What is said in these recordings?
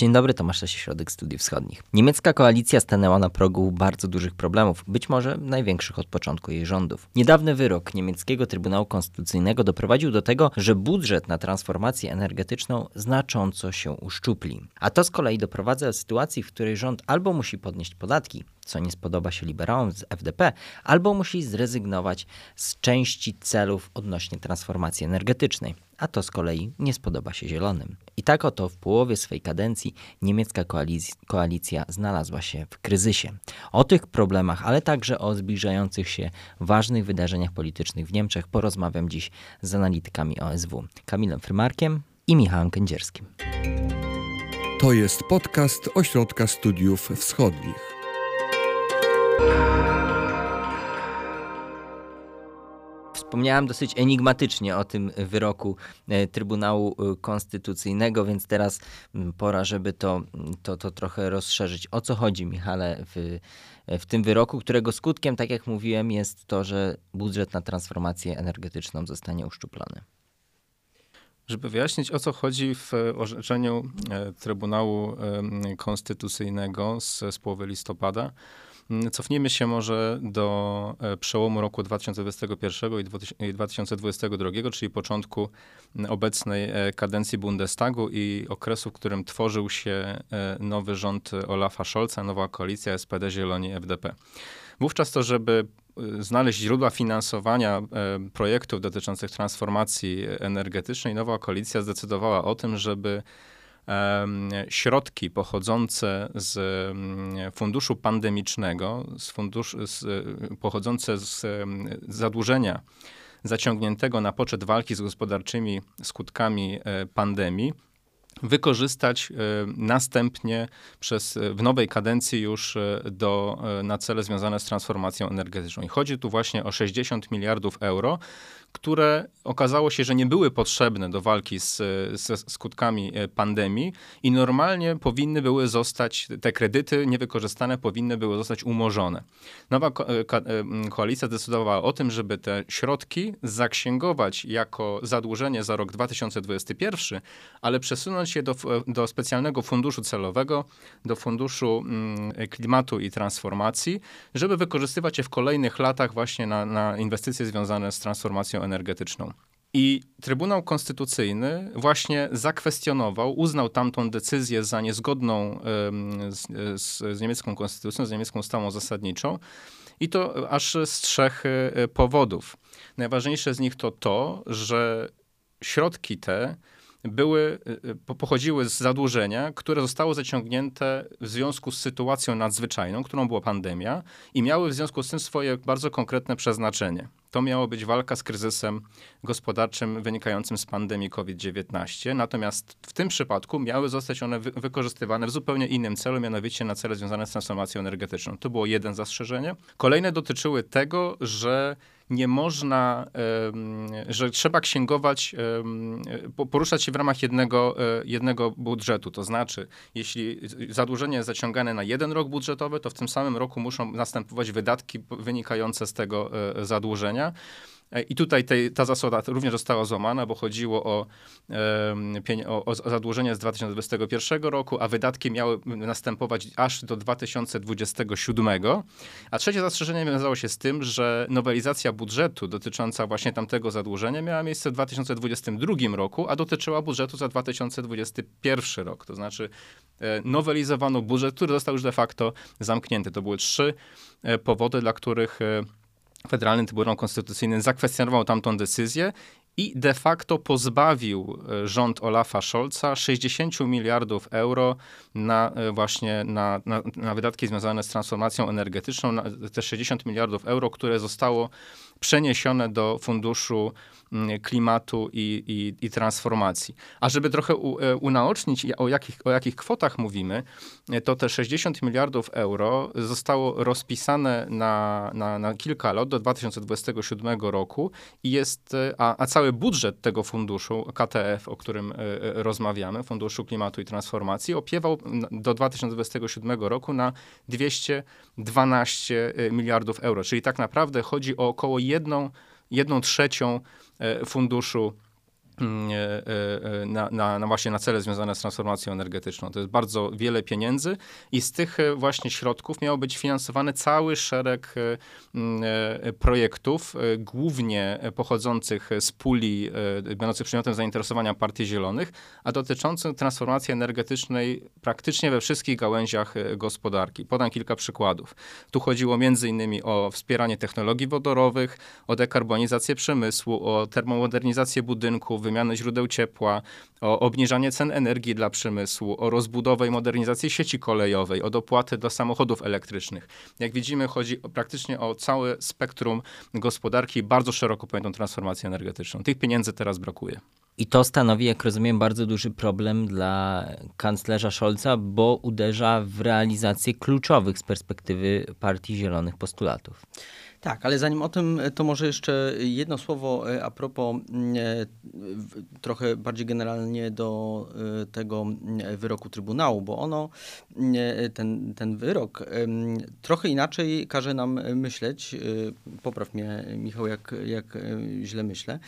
Dzień dobry, Tomasz Lesie, Środek Studiów Wschodnich. Niemiecka koalicja stanęła na progu bardzo dużych problemów, być może największych od początku jej rządów. Niedawny wyrok niemieckiego Trybunału Konstytucyjnego doprowadził do tego, że budżet na transformację energetyczną znacząco się uszczupli. A to z kolei doprowadza do sytuacji, w której rząd albo musi podnieść podatki, co nie spodoba się liberałom z FDP, albo musi zrezygnować z części celów odnośnie transformacji energetycznej, a to z kolei nie spodoba się Zielonym. I tak oto w połowie swej kadencji niemiecka koalicja, znalazła się w kryzysie. O tych problemach, ale także o zbliżających się ważnych wydarzeniach politycznych w Niemczech porozmawiam dziś z analitykami OSW Kamilem Frymarkiem i Michałem Kędzierskim. To jest podcast Ośrodka Studiów Wschodnich. Wspomniałem dosyć enigmatycznie o tym wyroku e, Trybunału e, Konstytucyjnego, więc teraz pora, żeby to, to, to trochę rozszerzyć. O co chodzi, Michale, w, w tym wyroku, którego skutkiem, tak jak mówiłem, jest to, że budżet na transformację energetyczną zostanie uszczuplony? Żeby wyjaśnić, o co chodzi w orzeczeniu e, Trybunału Konstytucyjnego z, z połowy listopada, cofnijmy się może do e, przełomu roku 2021 i 2022, czyli początku mm, obecnej e, kadencji Bundestagu i okresu, w którym tworzył się e, nowy rząd Olafa Scholza, nowa koalicja SPD, Zieloni, FDP. Wówczas to, żeby znaleźć źródła finansowania projektów dotyczących transformacji energetycznej, nowa koalicja zdecydowała o tym, żeby środki pochodzące z mm, funduszu pandemicznego, z z, pochodzące z zadłużenia zaciągniętego na poczet walki z gospodarczymi skutkami e, pandemii, wykorzystać e, następnie przez, w nowej kadencji już e, do, na cele związane z transformacją energetyczną. I chodzi tu właśnie o 60 miliardów euro, które okazało się, że nie były potrzebne do walki z, ze skutkami e, pandemii i normalnie powinny były zostać, te kredyty niewykorzystane powinny były zostać umorzone. Nowa ko e, e, koalicja zdecydowała o tym, żeby te środki zaksięgować jako zadłużenie za rok 2021, ale przesunąć je do, do specjalnego funduszu celowego, do funduszu mm, klimatu i transformacji, żeby wykorzystywać je w kolejnych latach właśnie na, na inwestycje związane z transformacją energetyczną. I Trybunał Konstytucyjny właśnie zakwestionował, uznał tamtą decyzję za niezgodną z, z, z, niemiecką konstytucją, z niemiecką ustawą zasadniczą. I to aż z trzech e, powodów. Najważniejsze z nich to to, że środki te były, e, pochodziły z zadłużenia, które zostało zaciągnięte w związku z sytuacją nadzwyczajną, którą była pandemia i miały w związku z tym swoje bardzo konkretne przeznaczenie. To miało być walka z kryzysem gospodarczym wynikającym z pandemii COVID-19. Natomiast w tym przypadku miały zostać one wy wykorzystywane w zupełnie innym celu, mianowicie na cele związane z transformacją energetyczną. To było jeden zastrzeżenie. Kolejne dotyczyły tego, że nie można, że trzeba księgować, poruszać się w ramach jednego, e, jednego budżetu. To znaczy, jeśli zadłużenie jest zaciągane na jeden rok budżetowy, to w tym samym roku muszą następować wydatki wynikające z tego e, zadłużenia. E, I tutaj tej, ta zasada również została złamana, bo chodziło o, o, o, zadłużenie z 2021 roku, a wydatki miały następować aż do 2027. A trzecie zastrzeżenie wiązało się z tym, że nowelizacja budżetu dotycząca właśnie tamtego zadłużenia miała miejsce w 2022 roku, a dotyczyła budżetu za 2021 rok. To znaczy e, nowelizowano budżet, który został już de facto zamknięty. To były trzy e, powody, dla których Federalny Trybunał Konstytucyjny zakwestionował tamtą decyzję i de facto pozbawił e, rząd Olafa Scholza 60 miliardów euro na e, właśnie na, na, na wydatki związane z transformacją energetyczną, te 60 miliardów euro, które zostało przeniesione do funduszu mm, klimatu i, i, i transformacji. A żeby trochę u, e, unaocznić, o jakich, o jakich kwotach mówimy, e, to te 60 miliardów euro zostało rozpisane na, na, na kilka lat do 2027 roku i jest, e, a, a cały budżet tego funduszu, KTF, o którym rozmawiamy, Funduszu Klimatu i Transformacji, opiewał do 2027 roku na 212 miliardów euro. Czyli tak naprawdę chodzi o około jedną, jedną trzecią e, funduszu na, na, na, właśnie na cele związane z transformacją energetyczną. To jest bardzo wiele pieniędzy i z tych e, właśnie środków miał być finansowany cały szereg mm, projektów, głównie pochodzących z puli, będących przedmiotem zainteresowania Partii Zielonych, a dotyczących transformacji energetycznej praktycznie we wszystkich gałęziach gospodarki. Podam kilka przykładów. Tu chodziło między innymi o wspieranie technologii wodorowych, o dekarbonizację przemysłu, o termomodernizację budynków, wymianę źródeł ciepła, o obniżanie cen energii dla przemysłu, o rozbudowę i modernizację sieci kolejowej, o dopłaty do samochodów elektrycznych. Jak widzimy, chodzi praktycznie o całe spektrum gospodarki, bardzo szeroko pojętą transformację energetyczną. Tych pieniędzy teraz brakuje. I to stanowi, jak rozumiem, bardzo duży problem dla kanclerza Scholza, bo uderza w realizację kluczowych z perspektywy Partii Zielonych postulatów. Tak, ale zanim o tym, to może jeszcze jedno słowo e, a propos e, trochę bardziej generalnie do e, tego wyroku Trybunału, bo ono, ten, ten wyrok trochę inaczej każe nam myśleć, popraw mnie Michał, jak, jak źle myślę,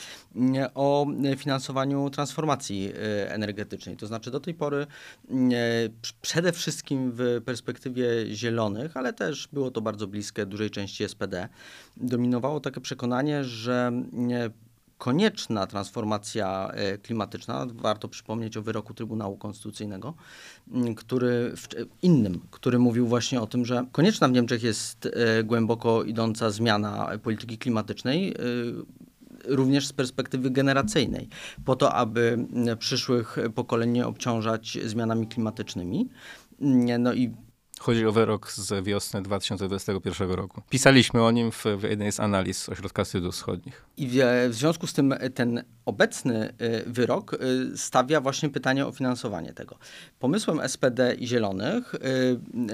o finansowaniu transformacji energetycznej. To znaczy do tej pory przede wszystkim w perspektywie zielonych, ale też było to bardzo bliskie dużej części SPD, dominowało takie przekonanie, że konieczna transformacja e, klimatyczna, warto przypomnieć o wyroku Trybunału Konstytucyjnego, który innym, który mówił właśnie o tym, że konieczna w Niemczech jest e, głęboko idąca zmiana polityki klimatycznej, e, również z perspektywy generacyjnej, po to, aby przyszłych pokoleń nie obciążać zmianami klimatycznymi. No i Chodzi o wyrok z wiosny 2021 roku. Pisaliśmy o nim w, w jednej z analiz Ośrodka Studiów Wschodnich. I w, w związku z tym ten obecny y, wyrok y, stawia właśnie pytanie o finansowanie tego. Pomysłem SPD i Zielonych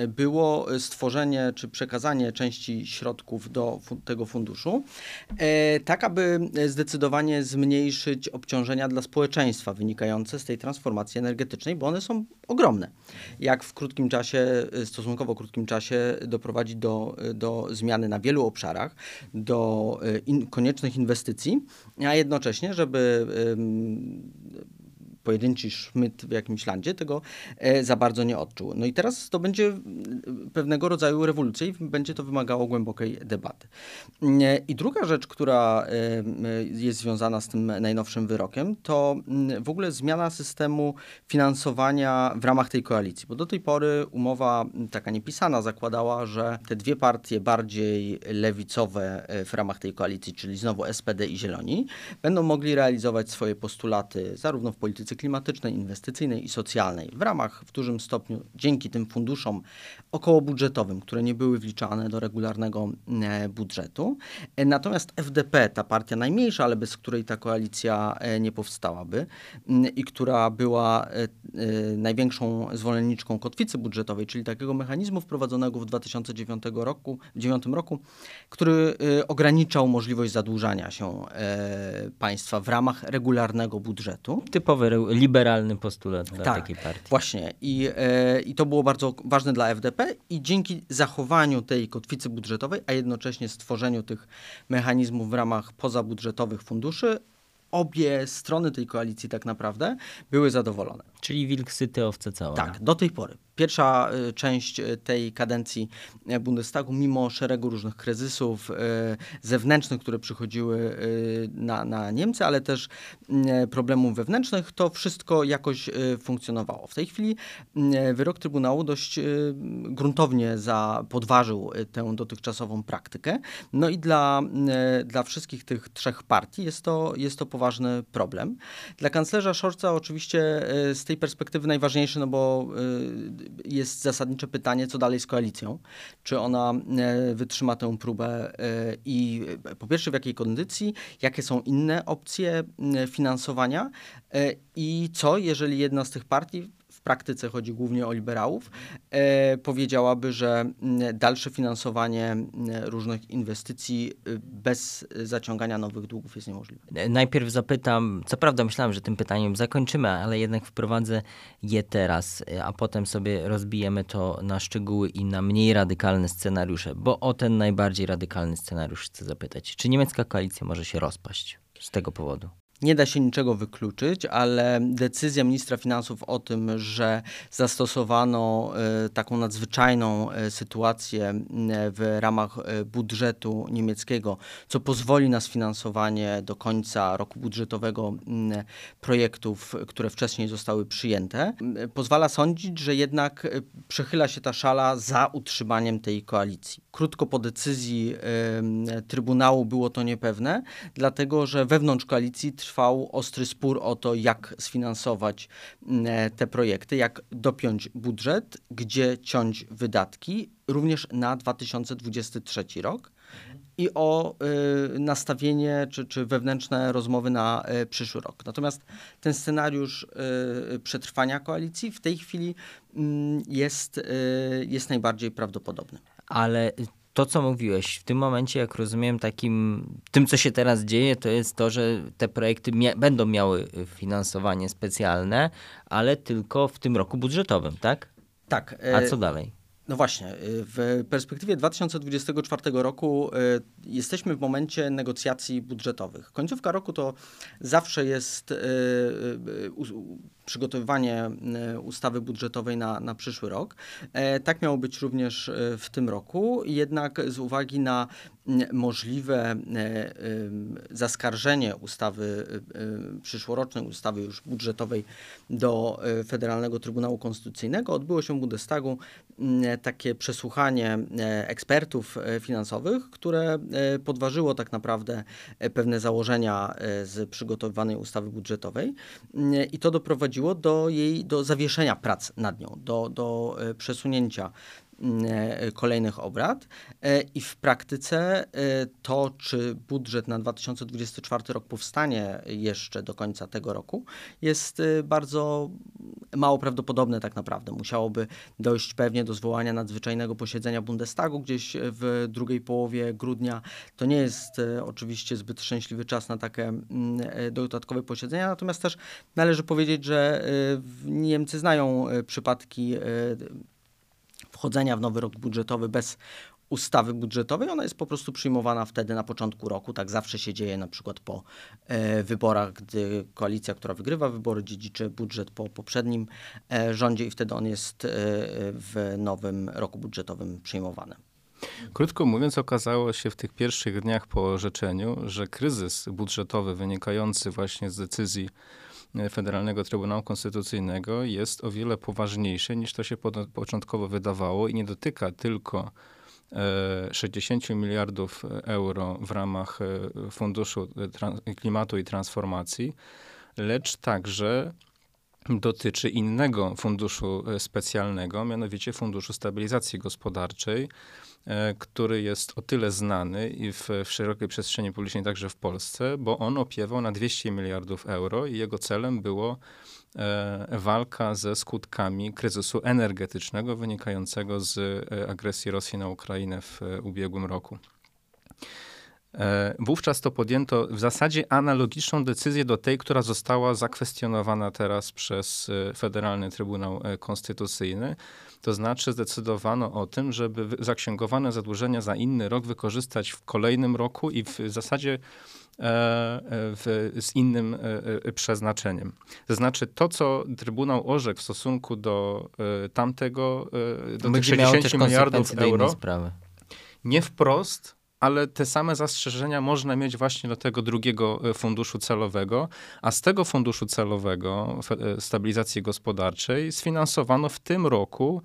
było stworzenie czy przekazanie części środków do tego funduszu, tak aby zdecydowanie zmniejszyć obciążenia dla społeczeństwa wynikające z tej transformacji energetycznej, bo one są ogromne. Jak w krótkim czasie, stosunkowo krótkim czasie doprowadzić do, do zmiany na wielu obszarach, do in, koniecznych inwestycji, a jednocześnie, żeby pojedynczy Szmyt w jakimś landzie tego e, za bardzo nie odczuł. No i teraz to będzie pewnego rodzaju rewolucja i będzie to wymagało głębokiej debaty. E, I druga rzecz, która jest związana z tym najnowszym wyrokiem, to w ogóle zmiana systemu finansowania w ramach tej koalicji, bo do tej pory umowa taka niepisana zakładała, że te dwie partie bardziej lewicowe e, w ramach tej koalicji, czyli znowu SPD i Zieloni, będą mogli realizować swoje postulaty zarówno w polityce klimatycznej, inwestycyjnej i socjalnej w ramach w dużym stopniu dzięki tym funduszom okołobudżetowym, które nie były wliczane do regularnego e, budżetu. E, natomiast FDP, ta partia najmniejsza, ale bez której ta koalicja e, nie powstałaby i która była największą zwolenniczką kotwicy budżetowej, czyli takiego mechanizmu wprowadzonego w 2009 roku, 2009 roku który ograniczał możliwość zadłużania się państwa w ramach regularnego budżetu. Typowy liberalny postulat dla tak, takiej partii. Właśnie. I, e, I to było bardzo ważne dla FDP i dzięki zachowaniu tej kotwicy budżetowej, a jednocześnie stworzeniu tych mechanizmów w ramach pozabudżetowych funduszy, obie strony tej koalicji tak naprawdę były zadowolone. Czyli wilk syty, owce całe. Tak, do tej pory. Pierwsza y, część y, tej kadencji y, Bundestagu, mimo szeregu różnych kryzysów zewnętrznych, które przychodziły na, na Niemcy, ale też problemów wewnętrznych, to wszystko jakoś funkcjonowało. W tej chwili wyrok Trybunału dość gruntownie za, podważył tę dotychczasową praktykę. No i dla, dla wszystkich tych trzech partii jest to, jest to poważny problem. Dla kanclerza Szorca oczywiście z tej perspektywy najważniejszy, no bo jest zasadnicze pytanie, co dalej z koalicją. Czy ona e, wytrzyma tę próbę e, i e, po pierwsze w jakiej kondycji, jakie są inne opcje finansowania i co, jeżeli jedna z tych partii praktyce chodzi głównie o liberałów, e, powiedziałaby, że mm, dalsze finansowanie mm, różnych inwestycji y, bez zaciągania nowych długów jest niemożliwe. Najpierw zapytam, co prawda myślałem, że tym pytaniem zakończymy, ale jednak wprowadzę je teraz, a potem sobie rozbijemy to na szczegóły i na mniej radykalne scenariusze, bo o ten najbardziej radykalny scenariusz chcę zapytać. Czy niemiecka koalicja może się rozpaść z tego powodu? Nie da się niczego wykluczyć, ale decyzja ministra finansów o tym, że zastosowano e, taką nadzwyczajną e, sytuację w ramach e, budżetu niemieckiego, co pozwoli na sfinansowanie do końca roku budżetowego projektów, które wcześniej zostały przyjęte, pozwala sądzić, że jednak przechyla się ta szala za utrzymaniem tej koalicji. Krótko po decyzji Trybunału było to niepewne, dlatego że wewnątrz koalicji trwał ostry spór o to, jak sfinansować te projekty, jak dopiąć budżet, gdzie ciąć wydatki, również na 2023 rok i o y, nastawienie czy, czy wewnętrzne rozmowy na y, przyszły rok. Natomiast ten scenariusz y, przetrwania koalicji w tej chwili jest, y, jest najbardziej prawdopodobny. Ale to, co mówiłeś, w tym momencie, jak rozumiem, takim, tym, co się teraz dzieje, to jest to, że te projekty mia będą miały finansowanie specjalne, ale tylko w tym roku budżetowym, tak? Tak. A co dalej? No właśnie, w perspektywie 2024 roku y, jesteśmy w momencie negocjacji budżetowych. Końcówka roku to zawsze jest przygotowywanie ustawy budżetowej na, na przyszły rok. E, tak miało być również w tym roku, jednak z uwagi na możliwe e, zaskarżenie ustawy przyszłorocznej, ustawy już budżetowej do e, Federalnego Trybunału Konstytucyjnego, odbyło się w Bundestagu takie przesłuchanie ekspertów finansowych, które podważyło tak naprawdę pewne założenia z przygotowywanej ustawy budżetowej i to doprowadziło do jej, do zawieszenia prac nad nią, do, do przesunięcia E, kolejnych obrad e, i w praktyce e, to, czy budżet na 2024 rok powstanie jeszcze do końca tego roku, jest bardzo mało prawdopodobne tak naprawdę. Musiałoby dojść pewnie do zwołania nadzwyczajnego posiedzenia Bundestagu gdzieś w drugiej połowie grudnia. To nie jest oczywiście zbyt szczęśliwy czas na takie mm, dodatkowe posiedzenia, natomiast też należy powiedzieć, że Niemcy znają przypadki wchodzenia w nowy rok budżetowy bez ustawy budżetowej, ona jest po prostu przyjmowana wtedy na początku roku. Tak zawsze się dzieje na przykład po e, wyborach, gdy koalicja, która wygrywa wybory, dziedziczy budżet po poprzednim e, rządzie i wtedy on jest e, w nowym roku budżetowym przyjmowany. Krótko mówiąc, okazało się w tych pierwszych dniach po orzeczeniu, że kryzys budżetowy wynikający właśnie z decyzji Federalnego Trybunału Konstytucyjnego jest o wiele poważniejszy niż to się początkowo wydawało i nie dotyka tylko 60 e, miliardów euro w ramach e, Funduszu Klimatu i Transformacji, lecz także dotyczy innego funduszu e, specjalnego, mianowicie Funduszu Stabilizacji Gospodarczej, E, który jest o tyle znany i w, w szerokiej przestrzeni publicznej, także w Polsce, bo on opiewał na 200 miliardów euro i jego celem było e, walka ze skutkami kryzysu energetycznego wynikającego z agresji Rosji na Ukrainę w ubiegłym roku. Wówczas to podjęto w zasadzie analogiczną decyzję do tej, która została zakwestionowana teraz przez Federalny Trybunał Konstytucyjny. To znaczy zdecydowano o tym, żeby zaksięgowane zadłużenia za inny rok wykorzystać w kolejnym roku i w zasadzie e, w, z innym e, e, przeznaczeniem. To znaczy to, co Trybunał orzekł w stosunku do tamtego, do tych 60 miliardów euro, nie wprost ale te same zastrzeżenia można mieć właśnie do tego drugiego e, funduszu celowego, a z tego funduszu celowego e, stabilizacji gospodarczej sfinansowano w tym roku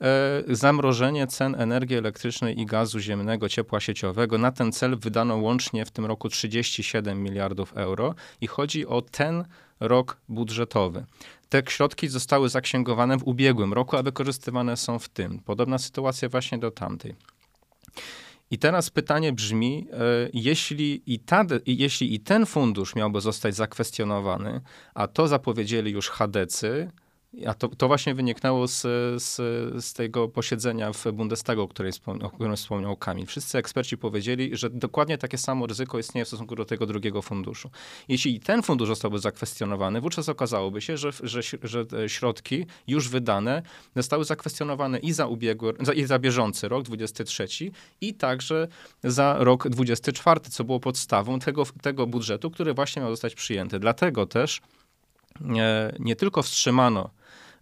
e, zamrożenie cen energii elektrycznej i gazu ziemnego, ciepła sieciowego. Na ten cel wydano łącznie w tym roku 37 miliardów euro i chodzi o ten rok budżetowy. Te środki zostały zaksięgowane w ubiegłym roku, a wykorzystywane są w tym. Podobna sytuacja właśnie do tamtej. I teraz pytanie brzmi, e, jeśli i, ta, jeśli i ten fundusz miałby zostać zakwestionowany, a to zapowiedzieli już chadecy, A to, to właśnie wyniknęło z, z, z tego posiedzenia w Bundestagu, o, której o którym wspomniał Kamil. Wszyscy eksperci powiedzieli, że dokładnie takie samo ryzyko istnieje w stosunku do tego drugiego funduszu. Jeśli ten fundusz zostałby zakwestionowany, wówczas okazałoby się, że, że, że środki już wydane zostały zakwestionowane i za ubiegły, za, i za bieżący rok, 23, i także za rok 24, co było podstawą tego, tego budżetu, który właśnie miał zostać przyjęty. Dlatego też nie, nie tylko wstrzymano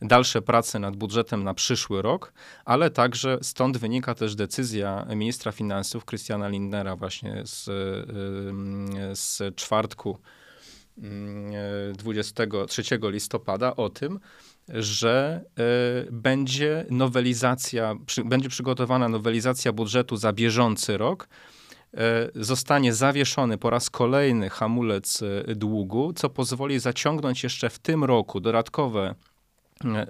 dalsze prace nad budżetem na przyszły rok, ale także stąd wynika też decyzja ministra finansów Christiana Lindnera właśnie z, z czwartku 23 listopada o tym, że y, będzie nowelizacja, będzie przygotowana nowelizacja budżetu za bieżący rok, zostanie zawieszony po raz kolejny hamulec długu, co pozwoli zaciągnąć jeszcze w tym roku dodatkowe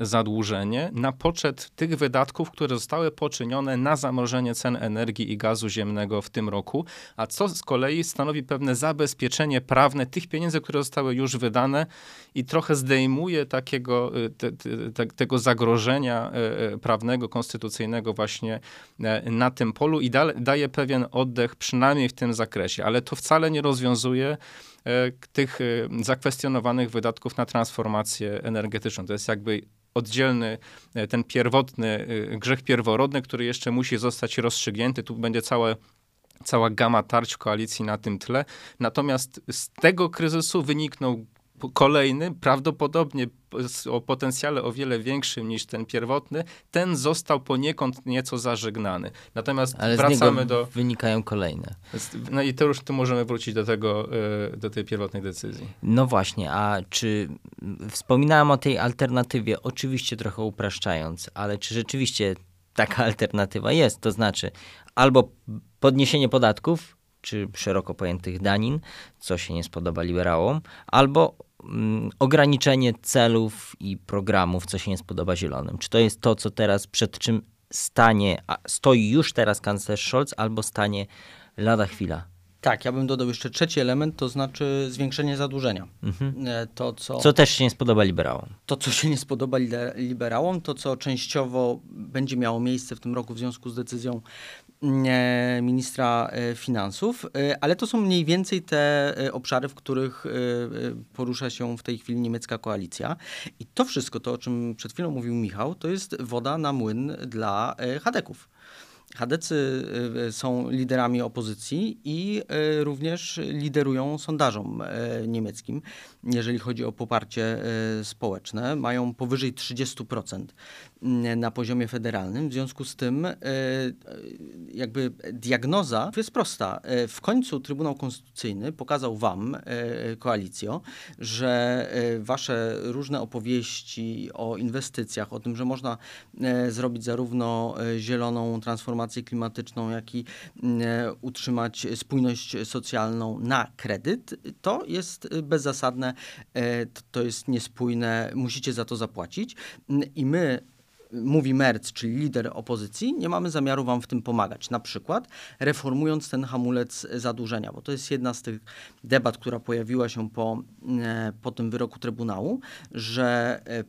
zadłużenie na poczet tych wydatków, które zostały poczynione na zamrożenie cen energii i gazu ziemnego w tym roku, a co z kolei stanowi pewne zabezpieczenie prawne tych pieniędzy, które zostały już wydane i trochę zdejmuje takiego, e, te, te, tego zagrożenia e, prawnego, konstytucyjnego właśnie na tym polu i da, daje pewien oddech przynajmniej w tym zakresie, ale to wcale nie rozwiązuje E, tych e, zakwestionowanych wydatków na transformację energetyczną. To jest jakby oddzielny, e, ten pierwotny grzech pierworodny, który jeszcze musi zostać rozstrzygnięty. Tu będzie całe cała gama tarć koalicji na tym tle. Natomiast z tego kryzysu wyniknął kolejny, prawdopodobnie o potencjale o wiele większym niż ten pierwotny, ten został poniekąd nieco zażegnany. Natomiast Ale wracamy do... wynikają kolejne. No i to już tu możemy wrócić do tego, e, do tej pierwotnej decyzji. No właśnie, a czy wspominałem o tej alternatywie, oczywiście trochę upraszczając, ale czy rzeczywiście taka alternatywa jest? To znaczy albo podniesienie podatków, czy szeroko pojętych danin, co się nie spodoba liberałom, albo mm, ograniczenie celów i programów, co się nie spodoba zielonym. Czy to jest to, co teraz przed czym stanie, stoi już teraz kanclerz Scholz, albo stanie lada chwila? Tak, ja bym dodał jeszcze trzeci element, to znaczy zwiększenie zadłużenia. Mhm. E, to, co, co też się nie spodoba liberałom. To, co się nie spodoba liberałom, to, co częściowo będzie miało miejsce w tym roku w związku z decyzją ministra e, finansów, e, ale to są mniej więcej te obszary, w których porusza się w tej chwili niemiecka koalicja. I to wszystko, to o czym przed chwilą mówił Michał, to jest woda na młyn dla Hadeków. Hadecy są liderami opozycji i również liderują sondażom niemieckim, jeżeli chodzi o poparcie społeczne. Mają powyżej 30% na poziomie federalnym. W związku z tym jakby diagnoza jest prosta. W końcu Trybunał Konstytucyjny pokazał wam, koalicjo, że wasze różne opowieści o inwestycjach, o tym, że można zrobić zarówno zieloną transformację klimatyczną, jak i utrzymać spójność socjalną na kredyt, to jest bezzasadne, to jest niespójne, musicie za to zapłacić. I my mówi Merz, czyli lider opozycji, nie mamy zamiaru wam w tym pomagać. Na przykład reformując ten hamulec zadłużenia, bo to jest jedna z tych debat, która pojawiła się po, e, po tym wyroku Trybunału, że e,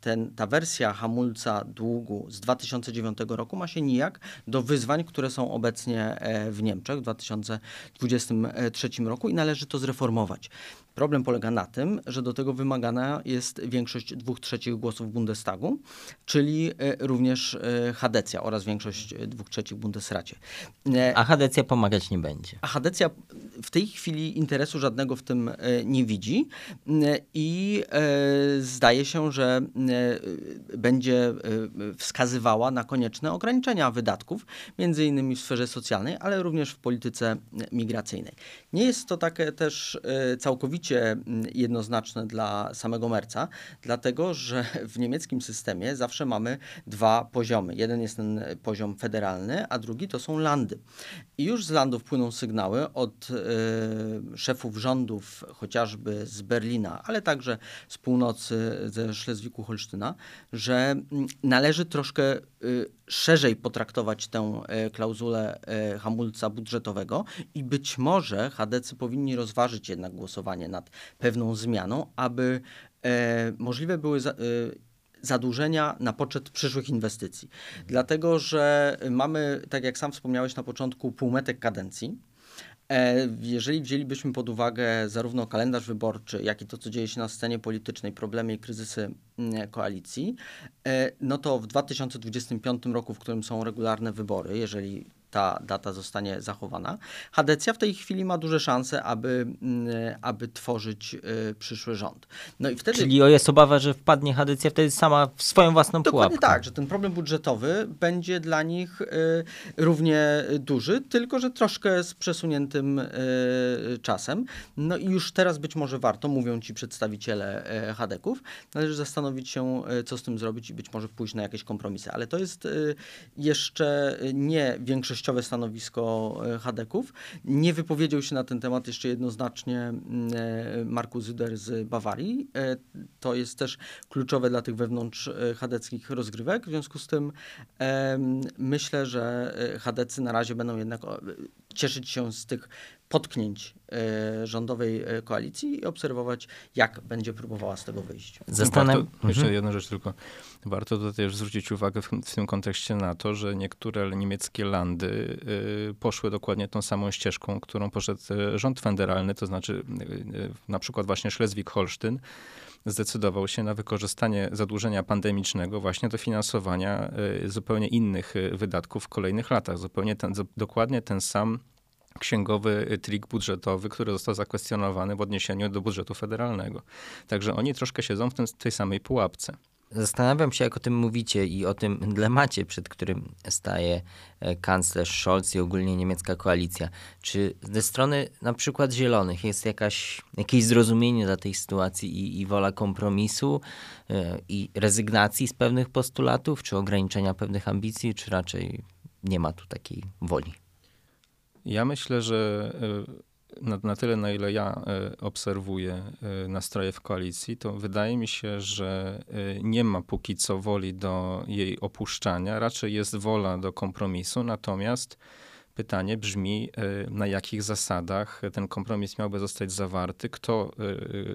ten, ta wersja hamulca długu z 2009 roku ma się nijak do wyzwań, które są obecnie e, w Niemczech w 2023 roku i należy to zreformować. Problem polega na tym, że do tego wymagana jest większość dwóch trzecich głosów Bundestagu, czyli e, również e, Hadecja oraz większość dwóch trzecich w Bundesracie. A Hadecja pomagać nie będzie. A Hadecja w tej chwili interesu żadnego w tym nie widzi i zdaje się, że E, będzie e, wskazywała na konieczne ograniczenia wydatków, między innymi w sferze socjalnej, ale również w polityce migracyjnej. Nie jest to takie też e, całkowicie jednoznaczne dla samego Merca, dlatego że w niemieckim systemie zawsze mamy dwa poziomy. Jeden jest ten poziom federalny, a drugi to są landy. I już z landów płyną sygnały od szefów rządów, chociażby z Berlina, ale także z północy, ze Szlezwiku-Holsztynu, Olsztyna, że mm, należy troszkę y, szerzej potraktować tę y, klauzulę y, hamulca budżetowego i być może chadecy powinni rozważyć jednak głosowanie nad pewną zmianą, aby e, możliwe były zadłużenia na poczet przyszłych inwestycji. Dlatego, że mamy, tak jak sam wspomniałeś na początku, półmetek kadencji. E, jeżeli wzięlibyśmy pod uwagę zarówno kalendarz wyborczy, jak i to, co dzieje się na scenie politycznej, problemy i kryzysy mm, koalicji, e, no to w 2025 roku, w którym są regularne wybory, jeżeli ta data zostanie zachowana. Hadecja w tej chwili ma duże szanse, aby, mm, aby tworzyć y, przyszły rząd. No i wtedy... Czyli jest obawa, że wpadnie Hadecja wtedy sama w swoją własną Dokładnie pułapkę. tak, że ten problem budżetowy będzie dla nich y, równie duży, tylko że troszkę z przesuniętym y, czasem. No i już teraz być może warto, mówią ci przedstawiciele Hadeków, należy zastanowić się, co z tym zrobić i być może pójść na jakieś kompromisy. Ale to jest jeszcze nie większość częściowe stanowisko e, Hadeków. Nie wypowiedział się na ten temat jeszcze jednoznacznie mm, e, Markus Zyder z Bawarii. E, to jest też kluczowe dla tych wewnątrz chadeckich rozgrywek. W związku z tym myślę, że Hadecy na razie będą jednak cieszyć się z tych potknięć e, rządowej e, koalicji i obserwować, jak będzie próbowała z tego wyjść. Zastanawiam mhm. Jeszcze jedna rzecz tylko. Warto tutaj też zwrócić uwagę w, w, tym kontekście na to, że niektóre niemieckie landy y, poszły dokładnie tą samą ścieżką, którą poszedł rząd federalny, to znaczy y, na przykład właśnie Schleswig-Holsztyn zdecydował się na wykorzystanie zadłużenia pandemicznego właśnie do finansowania zupełnie innych wydatków w kolejnych latach. Zupełnie ten, dokładnie ten sam księgowy trik budżetowy, który został zakwestionowany w odniesieniu do budżetu federalnego. Także oni troszkę siedzą w tym, tej samej pułapce. Zastanawiam się, jak o tym mówicie i o tym dylemacie, przed którym staje e, kanclerz Scholz i ogólnie niemiecka koalicja. Czy ze strony na przykład Zielonych jest jakaś, jakieś zrozumienie dla tej sytuacji i, i wola kompromisu yy, i rezygnacji z pewnych postulatów, czy ograniczenia pewnych ambicji, czy raczej nie ma tu takiej woli? Ja myślę, że e, na, na, tyle, na ile ja e, obserwuję e, nastroje w koalicji, to wydaje mi się, że nie ma póki co woli do jej opuszczania. Raczej jest wola do kompromisu, natomiast Pytanie brzmi, e, na jakich zasadach ten kompromis miałby zostać zawarty, kto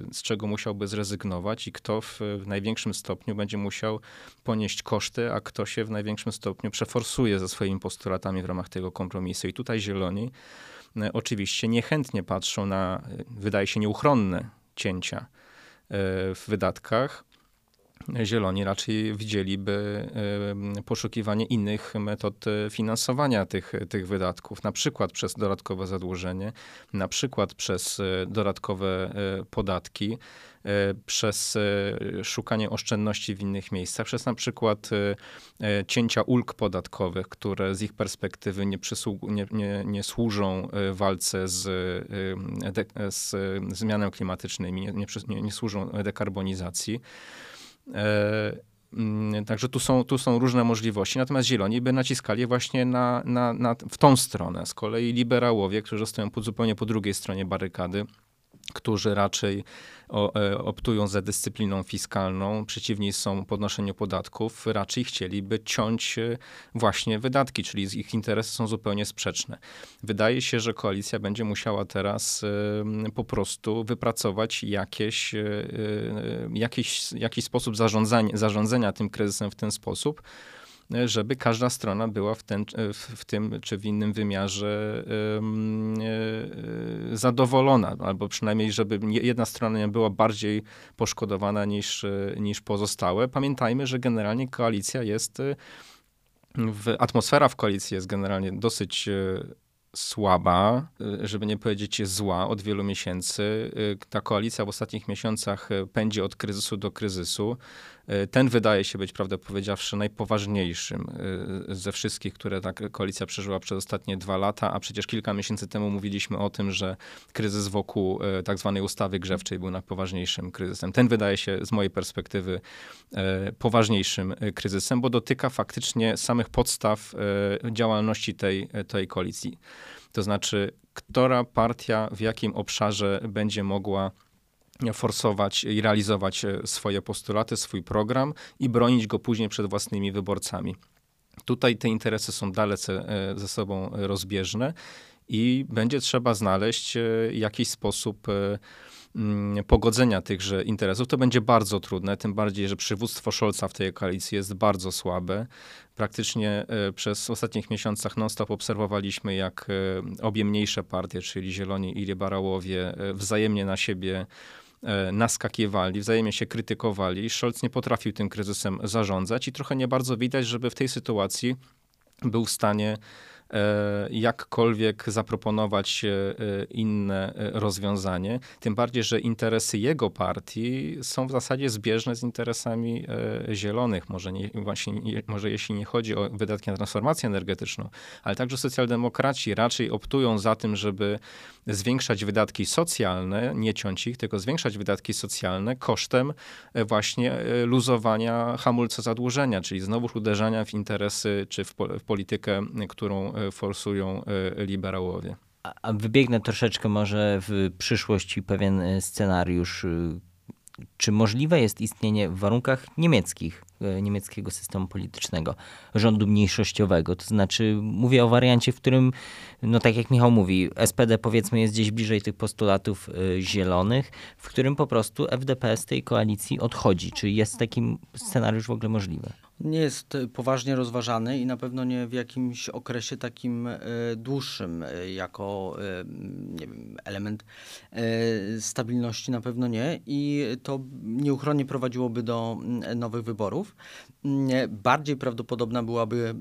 e, z czego musiałby zrezygnować i kto w, największym stopniu będzie musiał ponieść koszty, a kto się w największym stopniu przeforsuje ze swoimi postulatami w ramach tego kompromisu. I tutaj Zieloni e, oczywiście niechętnie patrzą na, wydaje się, nieuchronne cięcia w wydatkach Zieloni raczej widzieliby poszukiwanie innych metod e, finansowania tych, tych wydatków, na przykład przez dodatkowe zadłużenie, na przykład przez e, dodatkowe e, podatki, przez szukanie oszczędności w innych miejscach, przez na przykład cięcia ulg podatkowych, które z ich perspektywy nie, nie, nie, nie służą walce z, z zmianami klimatycznymi, nie, nie, nie służą dekarbonizacji. E, mm, także tu są, tu są różne możliwości. Natomiast zieloni by naciskali właśnie na, na, na, w tą stronę. Z kolei liberałowie, którzy stoją po, zupełnie po drugiej stronie barykady, którzy raczej E, optują za dyscypliną fiskalną, przeciwni są podnoszeniu podatków, raczej chcieliby ciąć e, właśnie wydatki, czyli ich interesy są zupełnie sprzeczne. Wydaje się, że koalicja będzie musiała teraz e, po prostu wypracować jakieś, jakiś, jakiś sposób zarządzania, zarządzania tym kryzysem w ten sposób, żeby każda strona była w, ten, w tym czy w innym wymiarze e, zadowolona, albo przynajmniej, żeby jedna strona nie była bardziej poszkodowana niż, niż pozostałe. Pamiętajmy, że generalnie koalicja jest, e, w, atmosfera w koalicji jest generalnie dosyć e, słaba, żeby nie powiedzieć zła od wielu miesięcy. Ta koalicja w ostatnich miesiącach pędzi od kryzysu do kryzysu. E, ten wydaje się być, prawdę powiedziawszy, najpoważniejszym e, ze wszystkich, które ta koalicja przeżyła przez ostatnie dwa lata, a przecież kilka miesięcy temu mówiliśmy o tym, że kryzys wokół e, tak zwanej ustawy grzewczej był najpoważniejszym kryzysem. Ten wydaje się z mojej perspektywy poważniejszym kryzysem, bo dotyka faktycznie samych podstaw działalności tej, tej koalicji. To znaczy, która partia w jakim obszarze będzie mogła forsować i realizować e, swoje postulaty, swój program i bronić go później przed własnymi wyborcami. Tutaj te interesy są dalece e, ze sobą rozbieżne i będzie trzeba znaleźć e, jakiś sposób mm, pogodzenia tychże interesów. To będzie bardzo trudne, tym bardziej, że przywództwo Scholza w tej koalicji jest bardzo słabe. Praktycznie przez ostatnich miesiącach non-stop obserwowaliśmy, jak obie mniejsze partie, czyli Zieloni i Liberałowie, wzajemnie na siebie naskakiwali, wzajemnie się krytykowali. Scholz nie potrafił tym kryzysem zarządzać i trochę nie bardzo widać, żeby w tej sytuacji był w stanie E, jakkolwiek zaproponować e, inne e, rozwiązanie. Tym bardziej, że interesy jego partii są w zasadzie zbieżne z interesami zielonych. Może, nie, właśnie, może jeśli nie chodzi o wydatki na transformację energetyczną, ale także socjaldemokraci raczej optują za tym, żeby zwiększać wydatki socjalne, nie ciąć ich, tylko zwiększać wydatki socjalne kosztem właśnie luzowania hamulca zadłużenia, czyli znowuż uderzania w interesy czy w, w politykę, którą forsują e, liberałowie. A wybiegnę troszeczkę może w przyszłości pewien e, scenariusz. E, czy możliwe jest istnienie w warunkach niemieckich, niemieckiego systemu politycznego, rządu mniejszościowego? To znaczy, mówię o wariancie, w którym, no tak jak Michał mówi, SPD powiedzmy jest gdzieś bliżej tych postulatów zielonych, w którym po prostu FDP z tej koalicji odchodzi. Czy jest taki scenariusz w ogóle możliwy? Nie jest poważnie rozważany i na pewno nie w jakimś okresie takim e, dłuższym, e, jako e, nie wiem, element stabilności na pewno nie i to nieuchronnie prowadziłoby do nowych wyborów. Bardziej prawdopodobna byłaby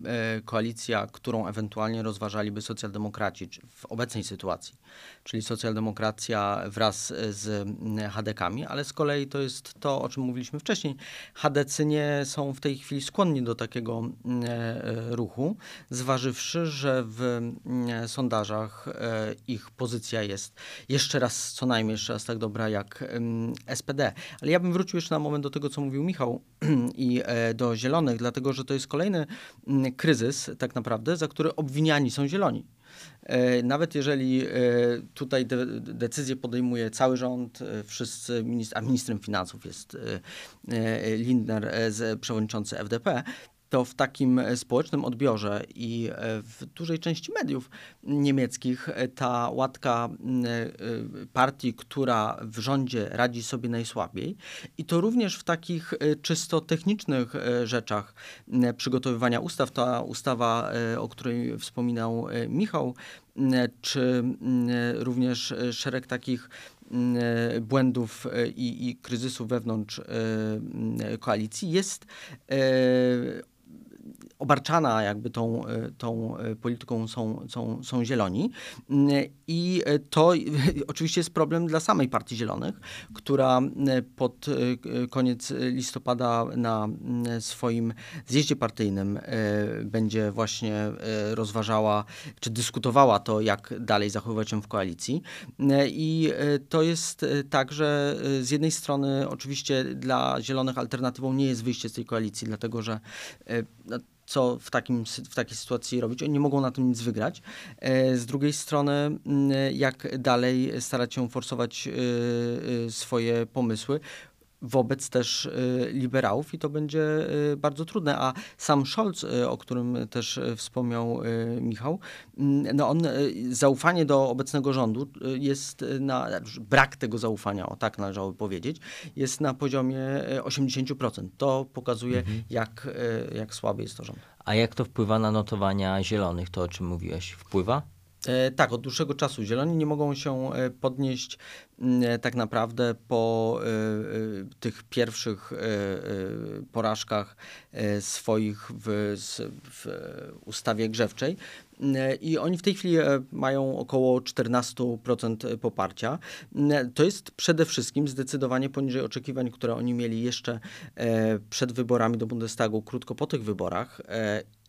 koalicja, którą ewentualnie rozważaliby socjaldemokraci w obecnej sytuacji, czyli socjaldemokracja wraz z HDK-ami, ale z kolei to jest to, o czym mówiliśmy wcześniej. HDC nie są w tej chwili skłonni do takiego mm, e, ruchu, zważywszy, że w mm, sondażach e, ich pozycja jest jeszcze raz, co najmniej jeszcze raz tak dobra jak mm, SPD. Ale ja bym wrócił jeszcze na moment do tego, co mówił Michał i e, do zielonych, dlatego że to jest kolejny kryzys tak naprawdę, za który obwiniani są zieloni. Nawet jeżeli tutaj de decyzję podejmuje cały rząd, wszyscy, a ministrem finansów jest Lindner, przewodniczący FDP, to w takim e, społecznym odbiorze i e, w dużej części mediów niemieckich e, ta łatka partii, która w rządzie radzi sobie najsłabiej i to również w takich czysto technicznych rzeczach przygotowywania ustaw. Ta ustawa, o której wspominał Michał, czy również szereg takich błędów i, i kryzysów wewnątrz koalicji. Jest obarczana jakby tą, e, tą e, polityką są, są, są zieloni. I to oczywiście jest problem dla samej Partii Zielonych, która pod e, koniec listopada na swoim zjeździe partyjnym będzie właśnie rozważała, czy dyskutowała to, jak dalej zachowywać się w koalicji. I to jest tak, że z jednej strony oczywiście dla Zielonych alternatywą nie jest wyjście z tej koalicji, dlatego że no, co w, takim, w takiej sytuacji robić. Oni nie mogą na tym nic wygrać. E, z drugiej strony, mm, jak dalej starać się forsować e, e, swoje pomysły, wobec też liberałów i to będzie bardzo trudne. A sam Scholz, o którym też wspomniał Michał, mm, no on, zaufanie do obecnego rządu jest na, brak tego zaufania, o tak należałoby powiedzieć, jest na poziomie 80%. To pokazuje, mhm. jak, jak słaby jest to rząd. A jak to wpływa na notowania zielonych, to o czym mówiłeś? Wpływa? E, tak, od dłuższego czasu. Zieloni nie mogą się e, podnieść e, tak naprawdę po tych pierwszych porażkach swoich w, w ustawie grzewczej. I oni w tej chwili mają około 14% poparcia. To jest przede wszystkim zdecydowanie poniżej oczekiwań, które oni mieli jeszcze przed wyborami do Bundestagu, krótko po tych wyborach.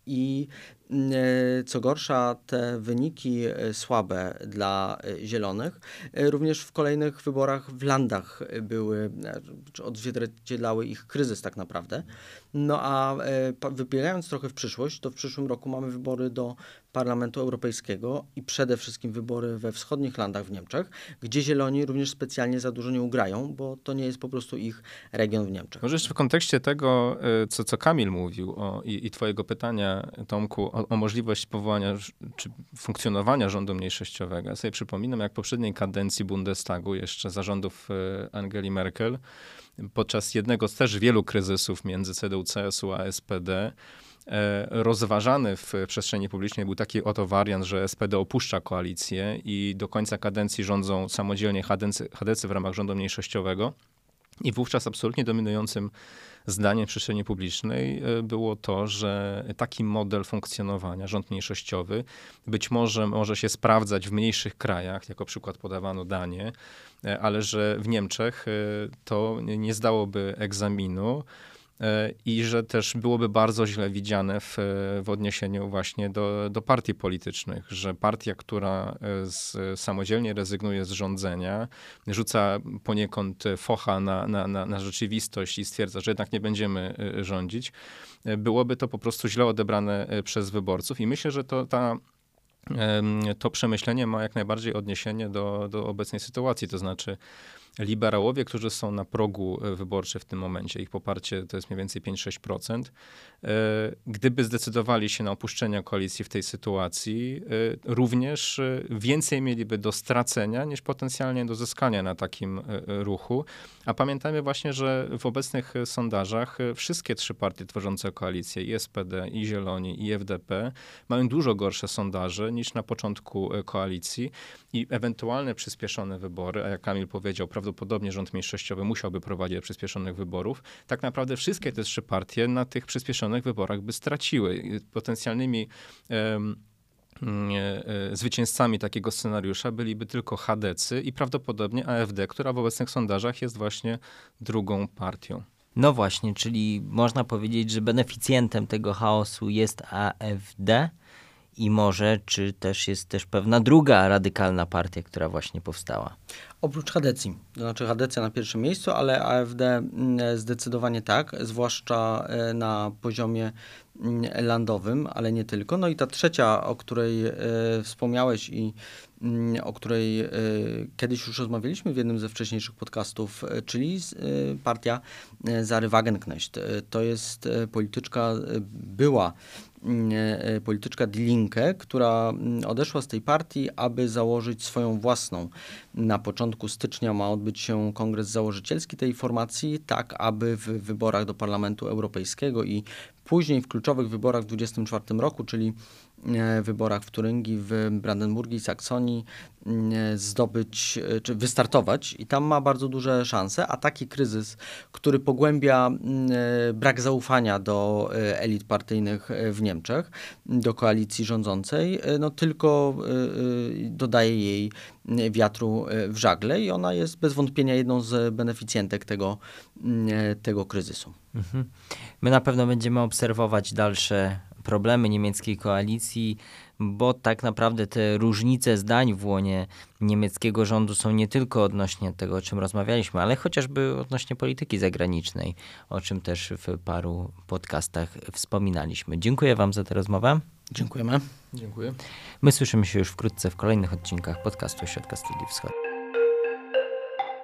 I co gorsza, te wyniki e, słabe dla e, Zielonych również w kolejnych wyborach w landach były, odzwierciedlały ich kryzys tak naprawdę. No a wybiegając trochę w przyszłość, to w przyszłym roku mamy wybory do Parlamentu Europejskiego i przede wszystkim wybory we wschodnich landach w Niemczech, gdzie Zieloni również specjalnie za dużo nie ugrają, bo to nie jest po prostu ich region w Niemczech. Może jeszcze w kontekście tego, co, co Kamil mówił o, i, i twojego pytania, Tomku, o, o, możliwość powołania czy funkcjonowania rządu mniejszościowego. Ja sobie przypominam, jak w poprzedniej kadencji Bundestagu, jeszcze zarządów e, Angeli Merkel, podczas jednego z też wielu kryzysów między CDU-CSU a SPD, e, rozważany w przestrzeni publicznej był taki oto wariant, że SPD opuszcza koalicję i do końca kadencji rządzą samodzielnie chadecy, chadecy w ramach rządu mniejszościowego. I wówczas absolutnie dominującym zdaniem przestrzeni publicznej e, było to, że taki model funkcjonowania, rząd mniejszościowy, być może może się sprawdzać w mniejszych krajach, jako przykład podawano Danię, e, ale że w Niemczech e, to nie zdałoby egzaminu i że też byłoby bardzo źle widziane w, w odniesieniu właśnie do, do partii politycznych, że partia, która e, z, samodzielnie rezygnuje z rządzenia, rzuca poniekąd focha na, na, na, na rzeczywistość i stwierdza, że jednak nie będziemy e, rządzić, byłoby to po prostu źle odebrane przez wyborców i myślę, że to ta to przemyślenie ma jak najbardziej odniesienie do, do obecnej sytuacji. To znaczy, liberałowie, którzy są na progu e, wyborczym w tym momencie, ich poparcie to jest mniej więcej 5-6%, e, gdyby zdecydowali się na opuszczenie koalicji w tej sytuacji, e, również więcej mieliby do stracenia niż potencjalnie do zyskania na takim ruchu. A pamiętajmy właśnie, że w obecnych sondażach wszystkie trzy partie tworzące koalicję, i SPD, i Zieloni, i FDP, mają dużo gorsze sondaże niż na początku koalicji. I ewentualne przyspieszone wybory, a jak Kamil powiedział, prawdopodobnie rząd mniejszościowy musiałby prowadzić przyspieszonych wyborów, tak naprawdę wszystkie te trzy partie na tych przyspieszonych wyborach by straciły. Potencjalnymi um, zwycięzcami takiego scenariusza byliby tylko HDC i prawdopodobnie AfD, która w obecnych sondażach jest właśnie drugą partią. No właśnie, czyli można powiedzieć, że beneficjentem tego chaosu jest AfD i może, czy też jest też pewna druga radykalna partia, która właśnie powstała. Oprócz Hadecji, to znaczy Hadecja na pierwszym miejscu, ale AfD mm, zdecydowanie tak, zwłaszcza e, na poziomie mm, landowym, ale nie tylko. No i ta trzecia, o której e, wspomniałeś i mm, o której e, kiedyś już rozmawialiśmy w jednym ze wcześniejszych podcastów, czyli partia Zary Wagenknecht. To jest polityczka, była polityczka Die Linke, która odeszła z tej partii, aby założyć swoją własną. Na początku stycznia ma odbyć się kongres założycielski tej formacji, tak aby w wyborach do Parlamentu Europejskiego i później w kluczowych wyborach w 2024 roku, czyli E, wyborach w Turyngii, w Brandenburgii, Saksonii e, zdobyć, e, czy wystartować i tam ma bardzo duże szanse, a taki kryzys, który pogłębia brak zaufania do elit partyjnych w Niemczech, do koalicji rządzącej, no tylko dodaje jej wiatru w żagle i ona jest bez wątpienia jedną z beneficjentek tego, tego kryzysu. Mhm. My na pewno będziemy obserwować dalsze problemy niemieckiej koalicji, bo tak naprawdę te różnice zdań w łonie niemieckiego rządu są nie tylko odnośnie tego, o czym rozmawialiśmy, ale chociażby odnośnie polityki zagranicznej, o czym też w paru podcastach wspominaliśmy. Dziękuję Wam za tę rozmowę. Dziękujemy. Dziękuję. My słyszymy się już wkrótce w kolejnych odcinkach podcastu Ośrodka Studiów Wschodnich.